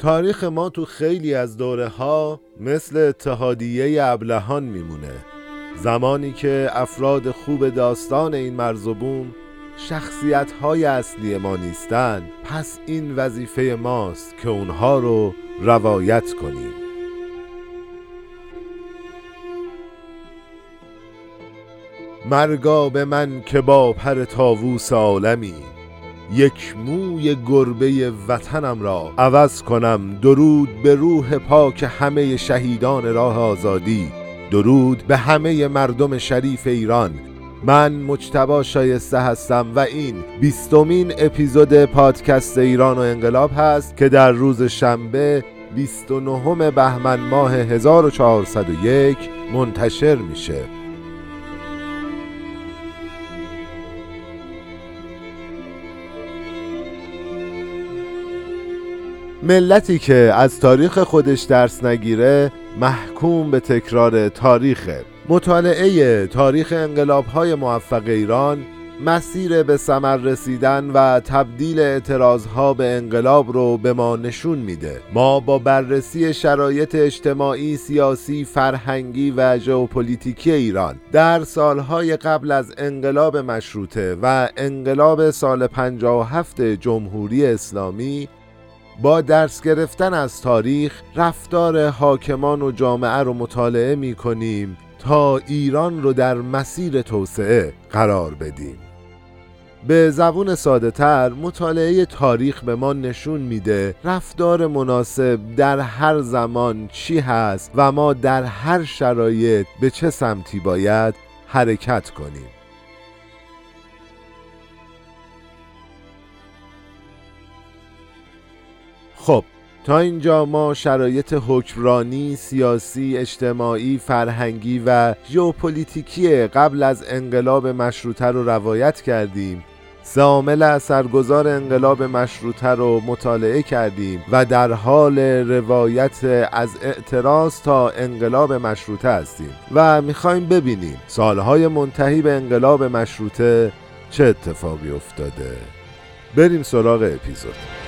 تاریخ ما تو خیلی از دوره ها مثل اتحادیه ابلهان میمونه. زمانی که افراد خوب داستان این مرزبون شخصیت های اصلی ما نیستن پس این وظیفه ماست که اونها رو روایت کنیم. مرگا به من که با پر تاووس عالمی یک موی گربه وطنم را عوض کنم. درود به روح پاک همه شهیدان راه آزادی. درود به همه مردم شریف ایران. من مجتبا شایسته هستم و این بیستمین اپیزود پادکست ایران و انقلاب هست که در روز شنبه 29 بهمن ماه 1401 منتشر میشه. ملتی که از تاریخ خودش درس نگیره محکوم به تکرار تاریخه مطالعه تاریخ انقلاب های موفق ایران مسیر به ثمر رسیدن و تبدیل اعتراضها به انقلاب رو به ما نشون میده. ما با بررسی شرایط اجتماعی، سیاسی، فرهنگی و ژئوپلیتیکی ایران در سالهای قبل از انقلاب مشروطه و انقلاب سال 57 جمهوری اسلامی با درس گرفتن از تاریخ رفتار حاکمان و جامعه رو مطالعه می کنیم تا ایران رو در مسیر توسعه قرار بدیم. به زبون ساده تر مطالعه تاریخ به ما نشون میده رفتار مناسب در هر زمان چی هست و ما در هر شرایط به چه سمتی باید حرکت کنیم. خب تا اینجا ما شرایط حکمرانی، سیاسی، اجتماعی، فرهنگی و ژئوپلیتیکی قبل از انقلاب مشروطه رو روایت کردیم. سه عامل اثرگذار انقلاب مشروطه رو مطالعه کردیم و در حال روایت از اعتراض تا انقلاب مشروطه هستیم. و می‌خوایم ببینیم سالهای منتهی به انقلاب مشروطه چه اتفاقی افتاده. بریم سراغ اپیزود.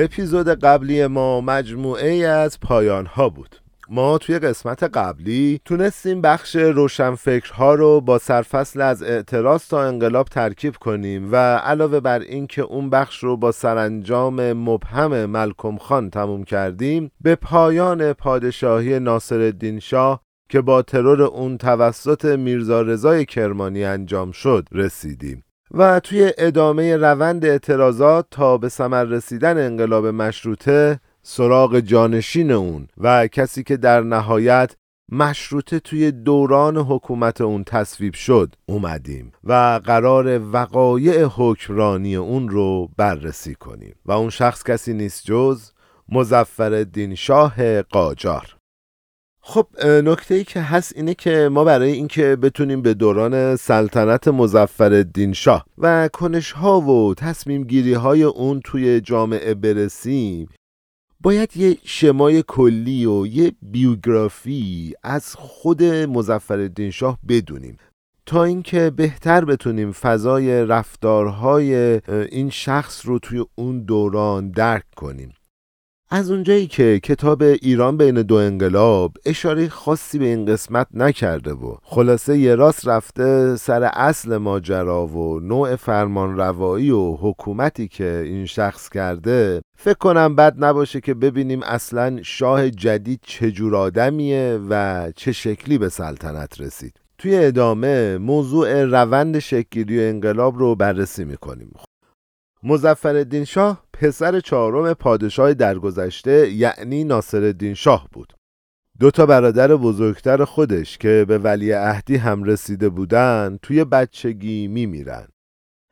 اپیزود قبلی ما مجموعه ای از پایان ها بود. ما توی قسمت قبلی تونستیم بخش روشنفکرها رو با سرفصل از اعتراض تا انقلاب ترکیب کنیم و علاوه بر این که اون بخش رو با سرانجام مبهم ملکم خان تموم کردیم به پایان پادشاهی ناصر شاه که با ترور اون توسط میرزا رضای کرمانی انجام شد رسیدیم. و توی ادامه روند اعتراضات تا به ثمر رسیدن انقلاب مشروطه سراغ جانشین اون و کسی که در نهایت مشروطه توی دوران حکومت اون تصویب شد اومدیم و قرار وقایع حکمرانی اون رو بررسی کنیم. و اون شخص کسی نیست جز مزفر شاه قاجار. خب نکته ای که هست اینه که ما برای اینکه بتونیم به دوران سلطنت مزفر شاه و کنش ها و تصمیم گیری های اون توی جامعه برسیم باید یه شمای کلی و یه بیوگرافی از خود مزفر شاه بدونیم تا اینکه بهتر بتونیم فضای رفتارهای این شخص رو توی اون دوران درک کنیم. از اونجایی که کتاب ایران بین دو انقلاب اشاره خاصی به این قسمت نکرده و خلاصه یه راست رفته سر اصل ماجرا و نوع فرمان روایی و حکومتی که این شخص کرده فکر کنم بد نباشه که ببینیم اصلا شاه جدید چجور آدمیه و چه شکلی به سلطنت رسید. توی ادامه موضوع روند شکلی و انقلاب رو بررسی می‌کنیم. مزفر شاه پسر چهارم پادشاه درگذشته یعنی ناصر شاه بود. دو تا برادر بزرگتر خودش که به ولی عهدی هم رسیده بودن توی بچگی میمیرن.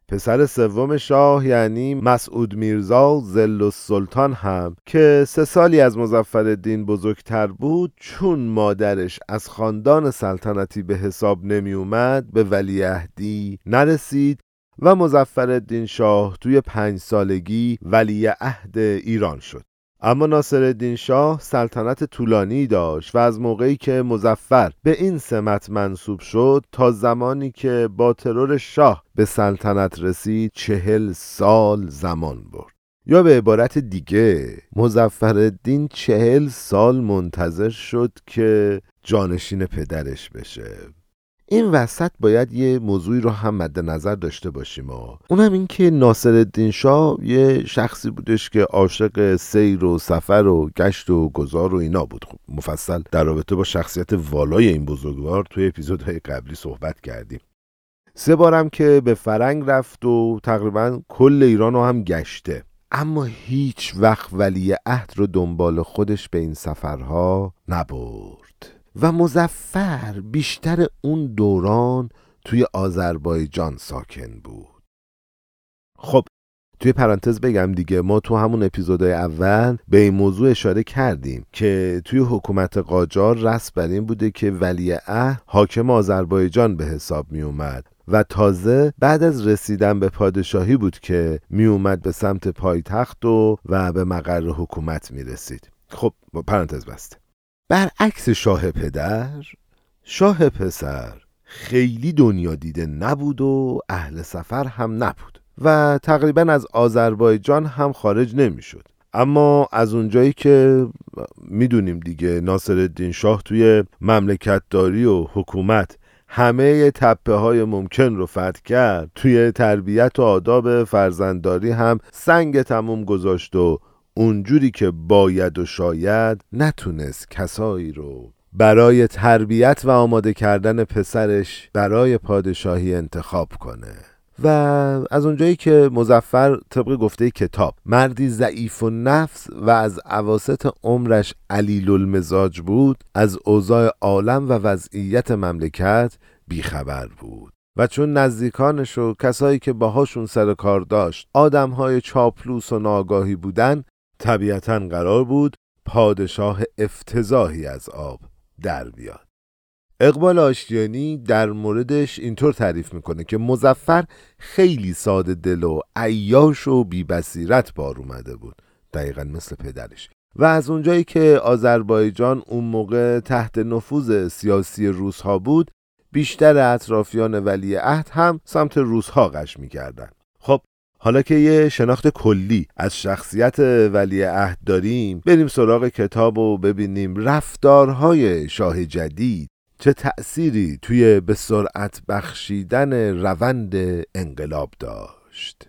پسر سوم شاه یعنی مسعود میرزا زل و سلطان هم که سه سالی از مزفر بزرگتر بود چون مادرش از خاندان سلطنتی به حساب نمی اومد به ولی عهدی نرسید و مزفر شاه توی پنج سالگی ولی عهد ایران شد. اما ناصرالدین شاه سلطنت طولانی داشت و از موقعی که مزفر به این سمت منصوب شد تا زمانی که با ترور شاه به سلطنت رسید چهل سال زمان برد. یا به عبارت دیگه مزفردین چهل سال منتظر شد که جانشین پدرش بشه. این وسط باید یه موضوعی رو هم مد نظر داشته باشیم و اونم این که ناصر الدین شاه یه شخصی بودش که عاشق سیر و سفر و گشت و گذار و اینا بود. خب مفصل در رابطه با شخصیت والای این بزرگوار توی اپیزودهای قبلی صحبت کردیم. سه بارم که به فرنگ رفت و تقریبا کل ایران رو هم گشته. اما هیچ وقت ولی عهد رو دنبال خودش به این سفرها نبرد. و مزفر بیشتر اون دوران توی آذربایجان ساکن بود. خب توی پرانتز بگم دیگه ما تو همون اپیزودهای اول به این موضوع اشاره کردیم که توی حکومت قاجار رسم بر این بوده که ولی اه حاکم آذربایجان به حساب می اومد و تازه بعد از رسیدن به پادشاهی بود که می اومد به سمت پایتخت و و به مقر حکومت می رسید. خب پرانتز بسته برعکس شاه پدر شاه پسر خیلی دنیا دیده نبود و اهل سفر هم نبود و تقریبا از آذربایجان هم خارج نمی‌شد. اما از اونجایی که می‌دونیم دیگه ناصر الدین شاه توی مملکتداری و حکومت همه تپه های ممکن رو فتح کرد توی تربیت و آداب فرزندداری هم سنگ تموم گذاشت و اونجوری که باید و شاید نتونست کسایی رو برای تربیت و آماده کردن پسرش برای پادشاهی انتخاب کنه. و از اونجایی که مزفر طبق گفته کتاب مردی ضعیف و نفس و از عواست عمرش علیل المزاج بود از اوضاع عالم و وضعیت مملکت بیخبر بود. و چون نزدیکانش و کسایی که باهاشون سر کار داشت آدمهای چاپلوس و ناگاهی بودن طبیعتا قرار بود پادشاه افتضاحی از آب در بیاد. اقبال آشتیانی در موردش اینطور تعریف می‌کنه که مزفر خیلی ساده دل و عیاش و بیبصیرت بار اومده بود دقیقا مثل پدرش. و از اونجایی که آذربایجان اون موقع تحت نفوذ سیاسی روسها بود بیشتر اطرافیان ولی عهد هم سمت روسها قش می‌کردن. خب حالا که یه شناخت کلی از شخصیت ولی عهد داریم بریم سراغ کتاب و ببینیم. رفتارهای شاه جدید چه تأثیری توی به سرعت بخشیدن روند انقلاب داشت؟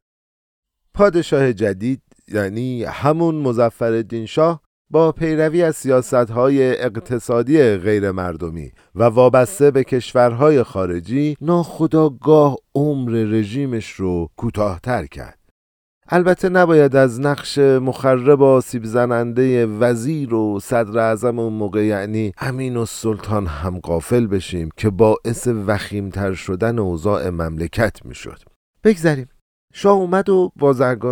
پادشاه جدید یعنی همون مزفر شاه با پیروی از سیاستهای اقتصادی غیر مردمی و وابسته به کشورهای خارجی ناخداگاه عمر رژیمش رو کوتاهتر کرد. البته نباید از نقش مخرب آسیب زننده وزیر و صدر اعظم اون موقع یعنی امین و سلطان هم قافل بشیم که باعث وخیمتر شدن اوضاع مملکت می‌شد. بگذریم. شاه اومد و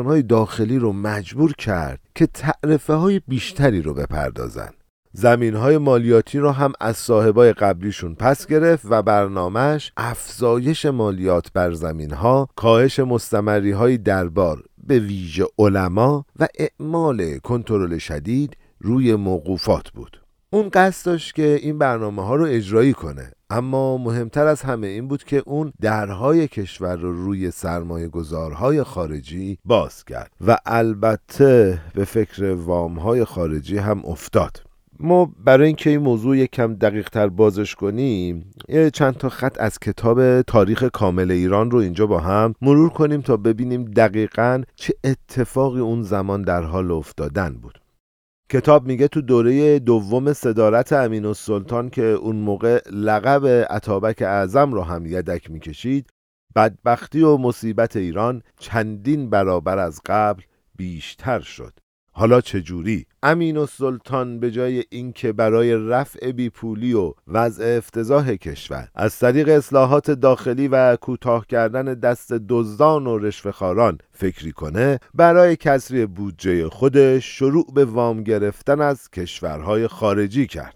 های داخلی رو مجبور کرد که تعرفه های بیشتری رو بپردازن. زمین های مالیاتی رو هم از صاحبای قبلیشون پس گرفت و برنامهش افزایش مالیات بر زمین ها کاهش مستمری های دربار به ویژه علما و اعمال کنترل شدید روی موقوفات بود. اون قصد داشت که این برنامه ها رو اجرایی کنه. اما مهمتر از همه این بود که اون درهای کشور رو روی سرمایه گذارهای خارجی باز کرد و البته به فکر وامهای خارجی هم افتاد. ما برای اینکه این موضوع یک کم دقیق تر بازش کنیم یه چند تا خط از کتاب تاریخ کامل ایران رو اینجا با هم مرور کنیم تا ببینیم دقیقا چه اتفاقی اون زمان در حال افتادن بود. کتاب میگه تو دوره دوم صدارت امین السلطان که اون موقع لقب عطابک اعظم رو هم یدک می‌کشید بدبختی و مصیبت ایران چندین برابر از قبل بیشتر شد. حالا چجوری؟ امین و سلطان به جای اینکه برای رفع بیپولی و وضع افتضاح کشور از طریق اصلاحات داخلی و کوتاه کردن دست دزدان و رشوهخواران فکری کنه برای کسری بودجه خودش شروع به وام گرفتن از کشورهای خارجی کرد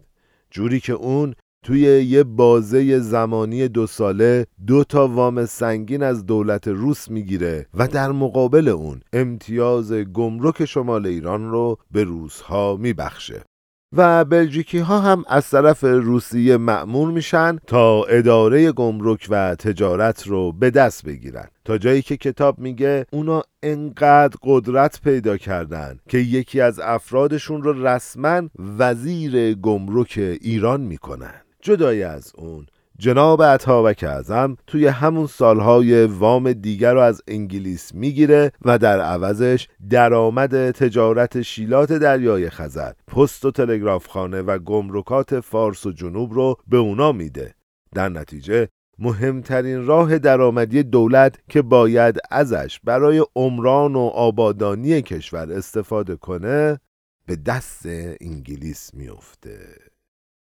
جوری که اون توی یه بازه زمانی دو ساله دو تا وام سنگین از دولت روس می‌گیره و در مقابل اون امتیاز گمرک شمال ایران رو به روسها میبخشه. و بلژیکی ها هم از طرف روسیه معمور میشن تا اداره گمرک و تجارت رو به دست بگیرن. تا جایی که کتاب میگه اونا انقدر قدرت پیدا کردن که یکی از افرادشون رو رسما وزیر گمرک ایران می‌کنن. جدای از اون. جناب عطابک اعظم توی همون سالهای وام دیگر رو از انگلیس می‌گیره و در عوضش درآمد تجارت شیلات دریای خزر پست و تلگرافخانه و گمرکات فارس و جنوب رو به اونا میده. در نتیجه مهمترین راه درآمدی دولت که باید ازش برای عمران و آبادانی کشور استفاده کنه به دست انگلیس میفته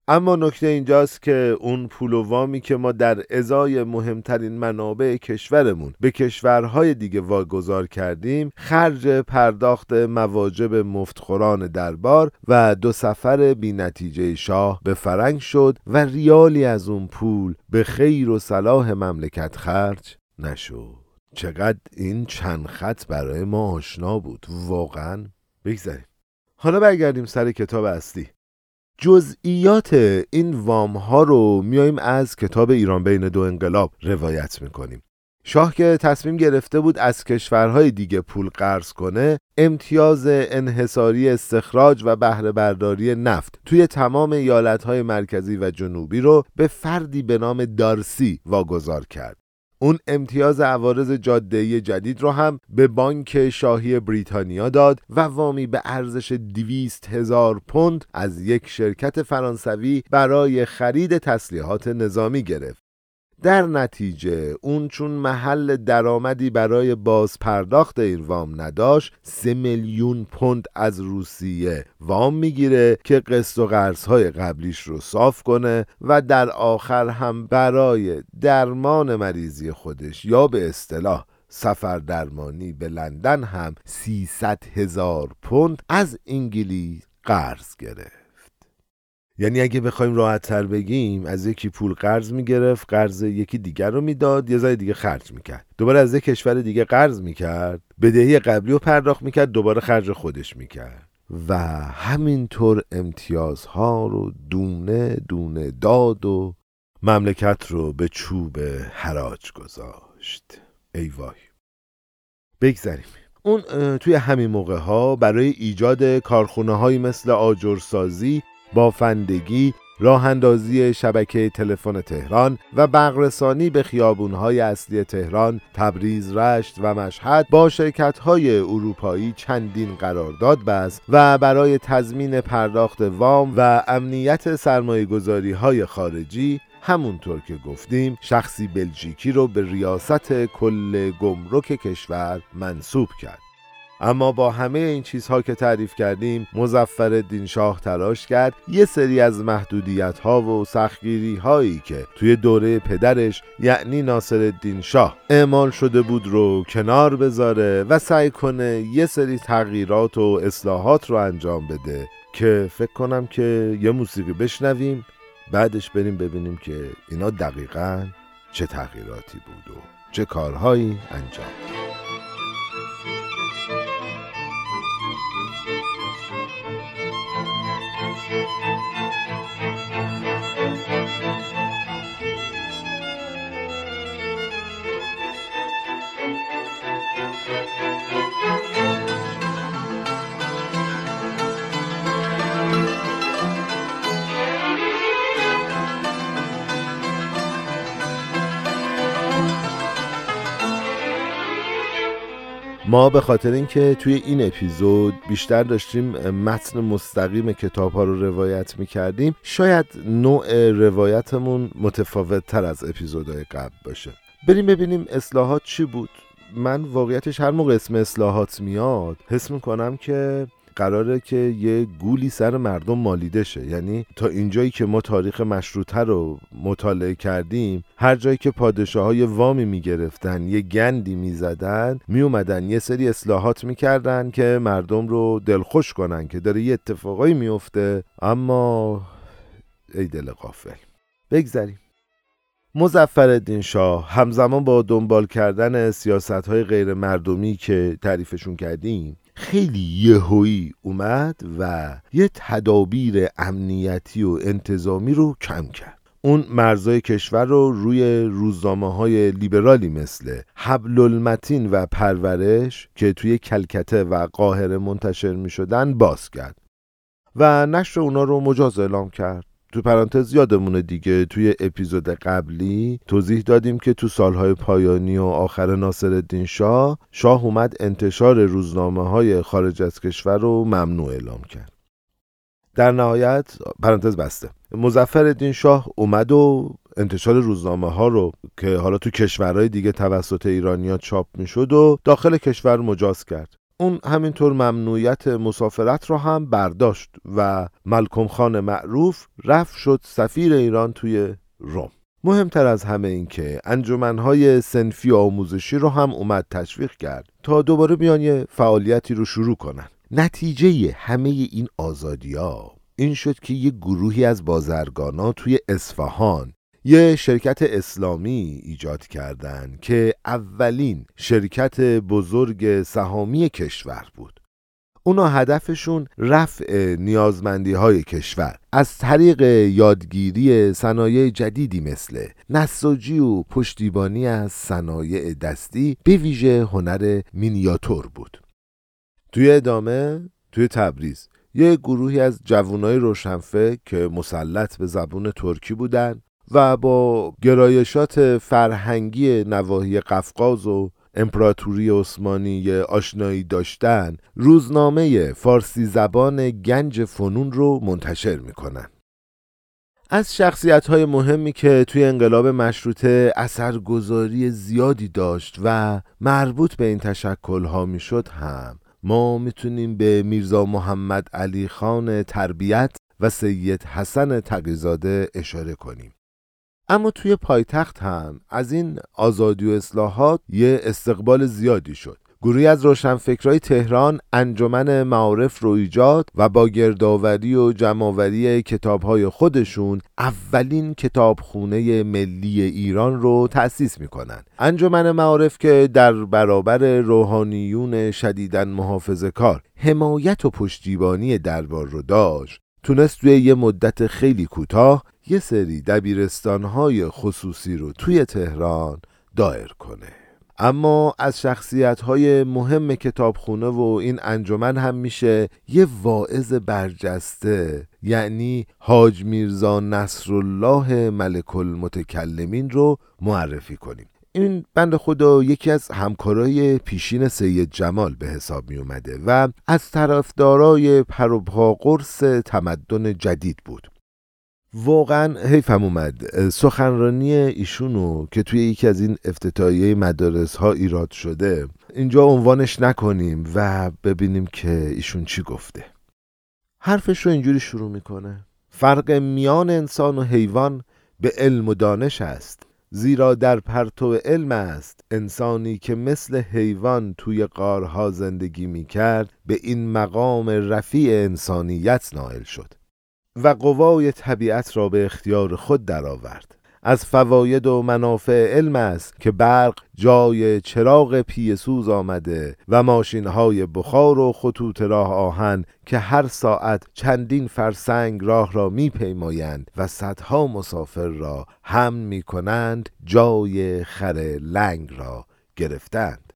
اما نکته اینجاست که اون پول و وامی که ما در ازای مهمترین منابع کشورمون به کشورهای دیگه واگذار کردیم خرج پرداخت مواجب مفتخوران دربار و دو سفر بی نتیجه شاه به فرنگ شد و ریالی از اون پول به خیر و صلاح مملکت خرج نشد. چقدر این چند خط برای ما آشنا بود. واقعا بگذاریم. حالا برگردیم سر کتاب اصلی. جزئیات این وام ها رو میایم از کتاب ایران بین دو انقلاب روایت می‌کنیم. شاه که تصمیم گرفته بود از کشورهای دیگه پول قرض کنه امتیاز انحصاری استخراج و بهره برداری نفت توی تمام ایالتهای مرکزی و جنوبی رو به فردی به نام دارسی واگذار کرد. اون امتیاز عوارض جادهی جدید رو هم به بانک شاهی بریتانیا داد و وامی به ارزش دویست هزار پوند از یک شرکت فرانسوی برای خرید تسلیحات نظامی گرفت. در نتیجه اون چون محل درآمدی برای باز پرداخت این وام نداشت سه میلیون پوند از روسیه وام می‌گیره که قسط و قرضهای قبلیش رو صاف کنه و در آخر هم برای درمان مریضی خودش یا به اصطلاح سفر درمانی به لندن هم 300 هزار پوند از انگلیس قرض گرفت. یعنی اگه بخوایم راحت تر بگیم از یکی پول قرض می‌گرفت قرض یکی دیگر رو می‌داد یه ذره دیگه خرج می‌کرد. دوباره از یک کشور دیگه قرض می‌کرد بدهی قبلی رو پرداخت می‌کرد دوباره خرج خودش می‌کرد. و همینطور امتیازها رو دونه دونه داد و مملکت رو به چوب حراج گذاشت. ای وای. بگذریم. اون توی همین موقع ها برای ایجاد کارخونه هایی مثل آجرسازی بافندگی راه اندازی شبکه تلفن تهران و برقرسانی به خیابونهای اصلی تهران، تبریز، رشت و مشهد با شرکت‌های اروپایی چندین قرارداد بست و برای تضمین پرداخت وام و امنیت سرمایه های خارجی همونطور که گفتیم شخصی بلژیکی رو به ریاست کل گمرک کشور منصوب کرد. اما با همه این چیزها که تعریف کردیم مزفر شاه تلاش کرد یه سری از محدودیت ها و سختگیری هایی که توی دوره پدرش یعنی ناصر شاه اعمال شده بود رو کنار بذاره و سعی کنه یه سری تغییرات و اصلاحات رو انجام بده که فکر کنم که یه موسیقی بشنویم بعدش بریم ببینیم که اینا دقیقا چه تغییراتی بود و چه کارهایی انجام thank you ما به خاطر اینکه توی این اپیزود بیشتر داشتیم متن مستقیم کتاب ها رو روایت می کردیم شاید نوع روایتمون متفاوت تر از اپیزودهای قبل باشه. بریم ببینیم اصلاحات چی بود. من واقعیتش هر موقع اسم اصلاحات میاد حس می‌کنم که قراره که یه گولی سر مردم مالیده شه. یعنی تا اینجایی که ما تاریخ مشروطه رو مطالعه کردیم هر جایی که پادشاه های وامی می‌گرفتن یه گندی می‌زدن میومدن یه سری اصلاحات می‌کردن که مردم رو دلخوش کنن که داره یه اتفاقایی میفته اما ای دل قافل بگذریم. مزفر شاه همزمان با دنبال کردن سیاست های غیر مردمی که تعریفشون کردیم خیلی یهویی اومد و یه تدابیر امنیتی و انتظامی رو کم کرد. اون مرزای کشور رو روی روزنامه های لیبرالی مثل حبل المتین و پرورش که توی کلکته و قاهره منتشر می شدن باز کرد و نشر اونا رو مجاز اعلام کرد. تو پرانتز یادمونه دیگه توی اپیزود قبلی توضیح دادیم که تو سالهای پایانی و آخر ناصر الدین شاه شاه اومد انتشار روزنامه های خارج از کشور رو ممنوع اعلام کرد. در نهایت پرانتز بسته. مزفر شاه اومد و انتشار روزنامه ها رو که حالا تو کشورهای دیگه توسط ایرانیا چاپ می‌شد و داخل کشور مجاز کرد. اون همینطور ممنوعیت مسافرت را هم برداشت و ملکم خان معروف رفت شد سفیر ایران توی روم. مهمتر از همه این که انجمنهای سنفی آموزشی رو هم اومد تشویق کرد تا دوباره بیان یه فعالیتی رو شروع کنن. نتیجه همه این آزادی ها این شد که یه گروهی از بازرگانا توی اصفهان یه شرکت اسلامی ایجاد کردند که اولین شرکت بزرگ سهامی کشور بود. اونا هدفشون رفع نیازمندی های کشور. از طریق یادگیری صنایع جدیدی مثل نساجی و پشتیبانی از صنایع دستی به ویژه هنر مینیاتور بود. توی ادامه توی تبریز یه گروهی از جوانای روشنفکر که مسلط به زبون ترکی بودن و با گرایشات فرهنگی نواحی قفقاز و امپراتوری عثمانی آشنایی داشتن روزنامه فارسی زبان گنج فنون رو منتشر می‌کنن. از شخصیت های مهمی که توی انقلاب مشروطه اثرگذاری زیادی داشت و مربوط به این تشکل ها می‌شد هم ما می‌تونیم به میرزا محمد علی خان تربیت و سید حسن تقیزاده اشاره کنیم. اما توی پایتخت هم از این آزادی و اصلاحات یه استقبال زیادی شد. گروهی از روشنفکرهای تهران انجمن معارف رو ایجاد و با گردآوری و جمعآوری کتابهای خودشون اولین کتابخونه ملی ایران رو تأسیس می‌کنن. انجمن معارف که در برابر روحانیون شدیدن محافظه کار حمایت و پشتیبانی دربار رو داشت. تونست توی یه مدت خیلی کوتاه یه سری دبیرستانهای خصوصی رو توی تهران دایر کنه. اما از شخصیت های مهم کتابخونه و این انجمن هم میشه یه واعظ برجسته یعنی حاج میرزا نصرالله ملک المتکلمین رو معرفی کنیم. این بند خدا یکی از همکارای پیشین سید جمال به حساب می اومده و از طرفدارای پروپا قرص تمدن جدید بود. واقعا حیفم اومد. سخنرانی ایشونو که توی یکی از این افتتاحیه مدارس ها ایراد شده اینجا عنوانش نکنیم و ببینیم که ایشون چی گفته. حرفش رو اینجوری شروع می‌کنه. فرق میان انسان و حیوان به علم و دانش است. زیرا در پرتو علم است انسانی که مثل حیوان توی قارها زندگی می‌کرد به این مقام رفیع انسانیت نائل شد و قوای طبیعت را به اختیار خود درآورد. از فواید و منافع علم است که برق جای چراغ پیسوز آمده و ماشین های بخار و خطوط راه آهن که هر ساعت چندین فرسنگ راه را می پیمایند و صدها مسافر را هم می کنند جای خر لنگ را گرفتند.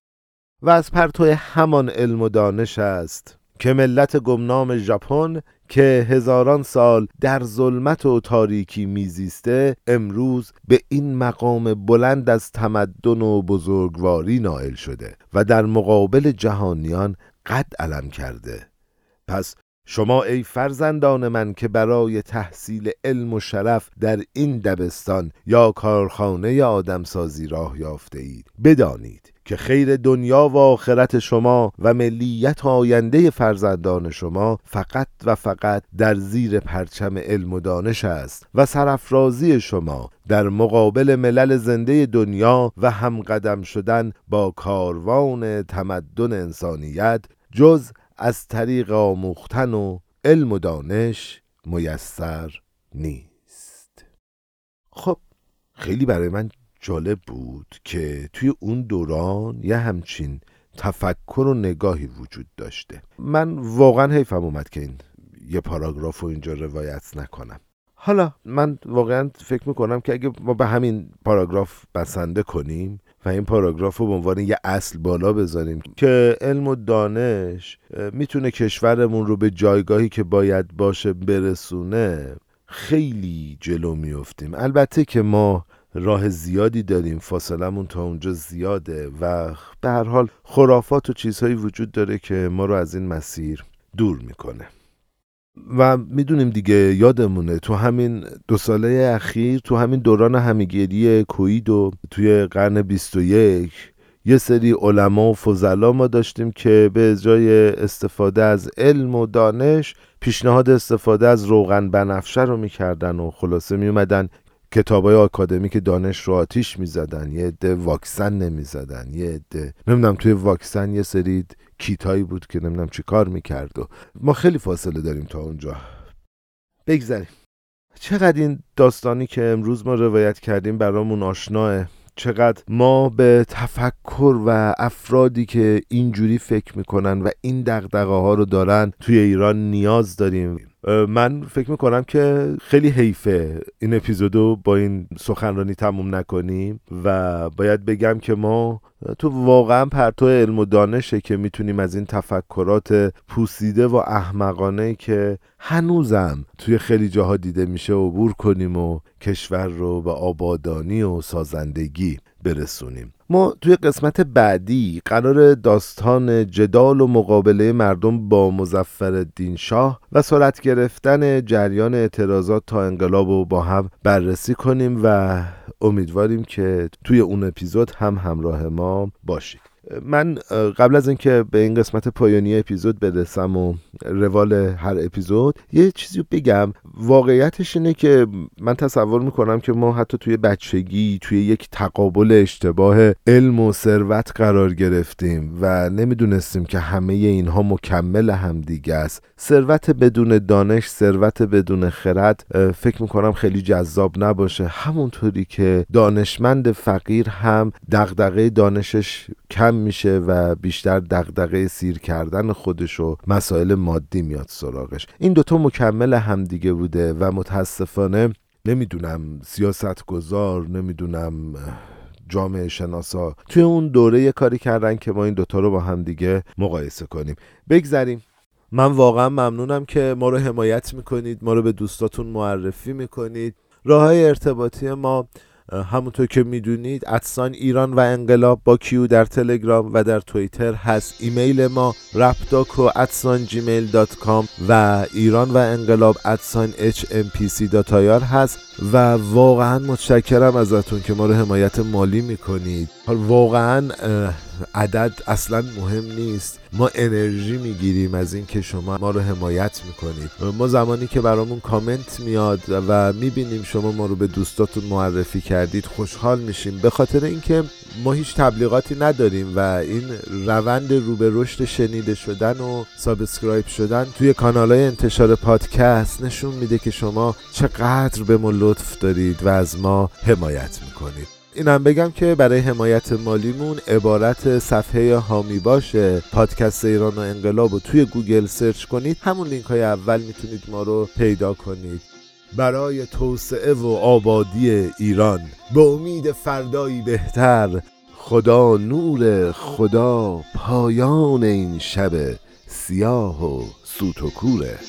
و از پرتو همان علم و دانش است که ملت گمنام ژاپن که هزاران سال در ظلمت و تاریکی میزیسته امروز به این مقام بلند از تمدن و بزرگواری نائل شده و در مقابل جهانیان قد علم کرده. پس شما ای فرزندان من که برای تحصیل علم و شرف در این دبستان یا کارخانه آدمسازی راه یافته اید بدانید که خیر دنیا و آخرت شما و ملیت آینده فرزندان شما فقط و فقط در زیر پرچم علم و دانش است و سرافرازی شما در مقابل ملل زنده دنیا و همقدم شدن با کاروان تمدن انسانیت جز از طریق آموختن و علم و دانش میسر نیست. خب خیلی برای من جالب بود که توی اون دوران یه همچین تفکر و نگاهی وجود داشته. من واقعا حیفم اومد که این یه پاراگراف رو اینجا روایت نکنم. حالا من واقعا فکر می‌کنم که اگه ما به همین پاراگراف بسنده کنیم و این پاراگراف رو به عنوان یه اصل بالا بذاریم که علم و دانش می‌تونه کشورمون رو به جایگاهی که باید باشه برسونه خیلی جلو میفتیم البته که ما راه زیادی داریم فاصلمون تا اونجا زیاده و به هر حال خرافات و چیزهایی وجود داره که ما رو از این مسیر دور می‌کنه. و می‌دونیم دیگه یادمونه تو همین دو ساله اخیر تو همین دوران همیگیری کوید و توی قرن 21 یه سری علما و فضلا ما داشتیم که به جای استفاده از علم و دانش پیشنهاد استفاده از روغن بنفشه رو می‌کردن و خلاصه میومدن کتاب های آکادمیک دانش رو آتیش می‌زدن یه عده واکسن نمی‌زدن یه عده نمی‌دونم توی واکسن یه سری کیتایی بود که نمی‌دونم چی کار می‌کرد و ما خیلی فاصله داریم تا اونجا. بگذاریم. چقدر این داستانی که امروز ما روایت کردیم برامون آشناه؟ چقدر ما به تفکر و افرادی که اینجوری فکر می‌کنن و این دقدقه ها رو دارن توی ایران نیاز داریم. من فکر می‌کنم که خیلی حیفه این اپیزودو با این سخنرانی تموم نکنیم و باید بگم که ما تو واقعا پرتو علم و دانشه که می‌تونیم از این تفکرات پوسیده و احمقانه که هنوزم توی خیلی جاها دیده میشه عبور کنیم و کشور رو به آبادانی و سازندگی برسونیم. ما توی قسمت بعدی قرار داستان جدال و مقابله مردم با مزفر شاه و سرعت گرفتن جریان اعتراضات تا انقلاب رو با هم بررسی کنیم و امیدواریم که توی اون اپیزود هم همراه ما باشید. من قبل از اینکه به این قسمت پایانی اپیزود برسم و روال هر اپیزود یه چیزی بگم. واقعیتش اینه که من تصور می‌کنم که ما حتی توی بچگی توی یک تقابل اشتباه علم و ثروت قرار گرفتیم و نمی‌دونستیم که همه اینها مکمل همدیگه است. ثروت بدون دانش ثروت بدون خرد فکر می‌کنم خیلی جذاب نباشه. همونطوری که دانشمند فقیر هم دغدغه دانشش کم میشه و بیشتر دغدغه سیر کردن خودش و مسائل مادی میاد سراغش. این دوتا مکمل همدیگه بوده و متاسفانه نمی‌دونم سیاست گذار نمی‌دونم جامعه شناسا توی اون دوره یه کاری کردن که ما این دوتا رو با هم دیگه مقایسه کنیم. بگذریم. من واقعا ممنونم که ما رو حمایت می‌کنید ما رو به دوستاتون معرفی می‌کنید. راه های ارتباطی ما همونطور که می‌دونید at sign ایران و انقلاب با Q در تلگرام و در توییتر هست. ایمیل ما رپداکو at sign جیمیل dot com و ایران و انقلاب at sign PC هست. و واقعا متشکرم ازتون که ما رو حمایت مالی می‌کنید. واقعا عدد اصلا مهم نیست. ما انرژی می‌گیریم از اینکه شما ما رو حمایت می‌کنید. ما زمانی که برامون کامنت میاد و می‌بینیم شما ما رو به دوستاتون معرفی کردید خوشحال میشیم. به خاطر اینکه ما هیچ تبلیغاتی نداریم و این روند رو به رشد شنیده شدن و subscribe شدن توی کانال های انتشار پادکست نشون میده که شما چقدر به ما لطف دارید و از ما حمایت می‌کنید. اینم بگم که برای حمایت مالیمون عبارت صفحه حامی باش پادکست ایران و انقلاب و توی گوگل search کنید. همون لینک های اول می‌تونید ما رو پیدا کنید. برای توسعه و آبادی ایران. به امید فردایی بهتر خدا نور خدا پایان این شب سیاه و سوت و کوره.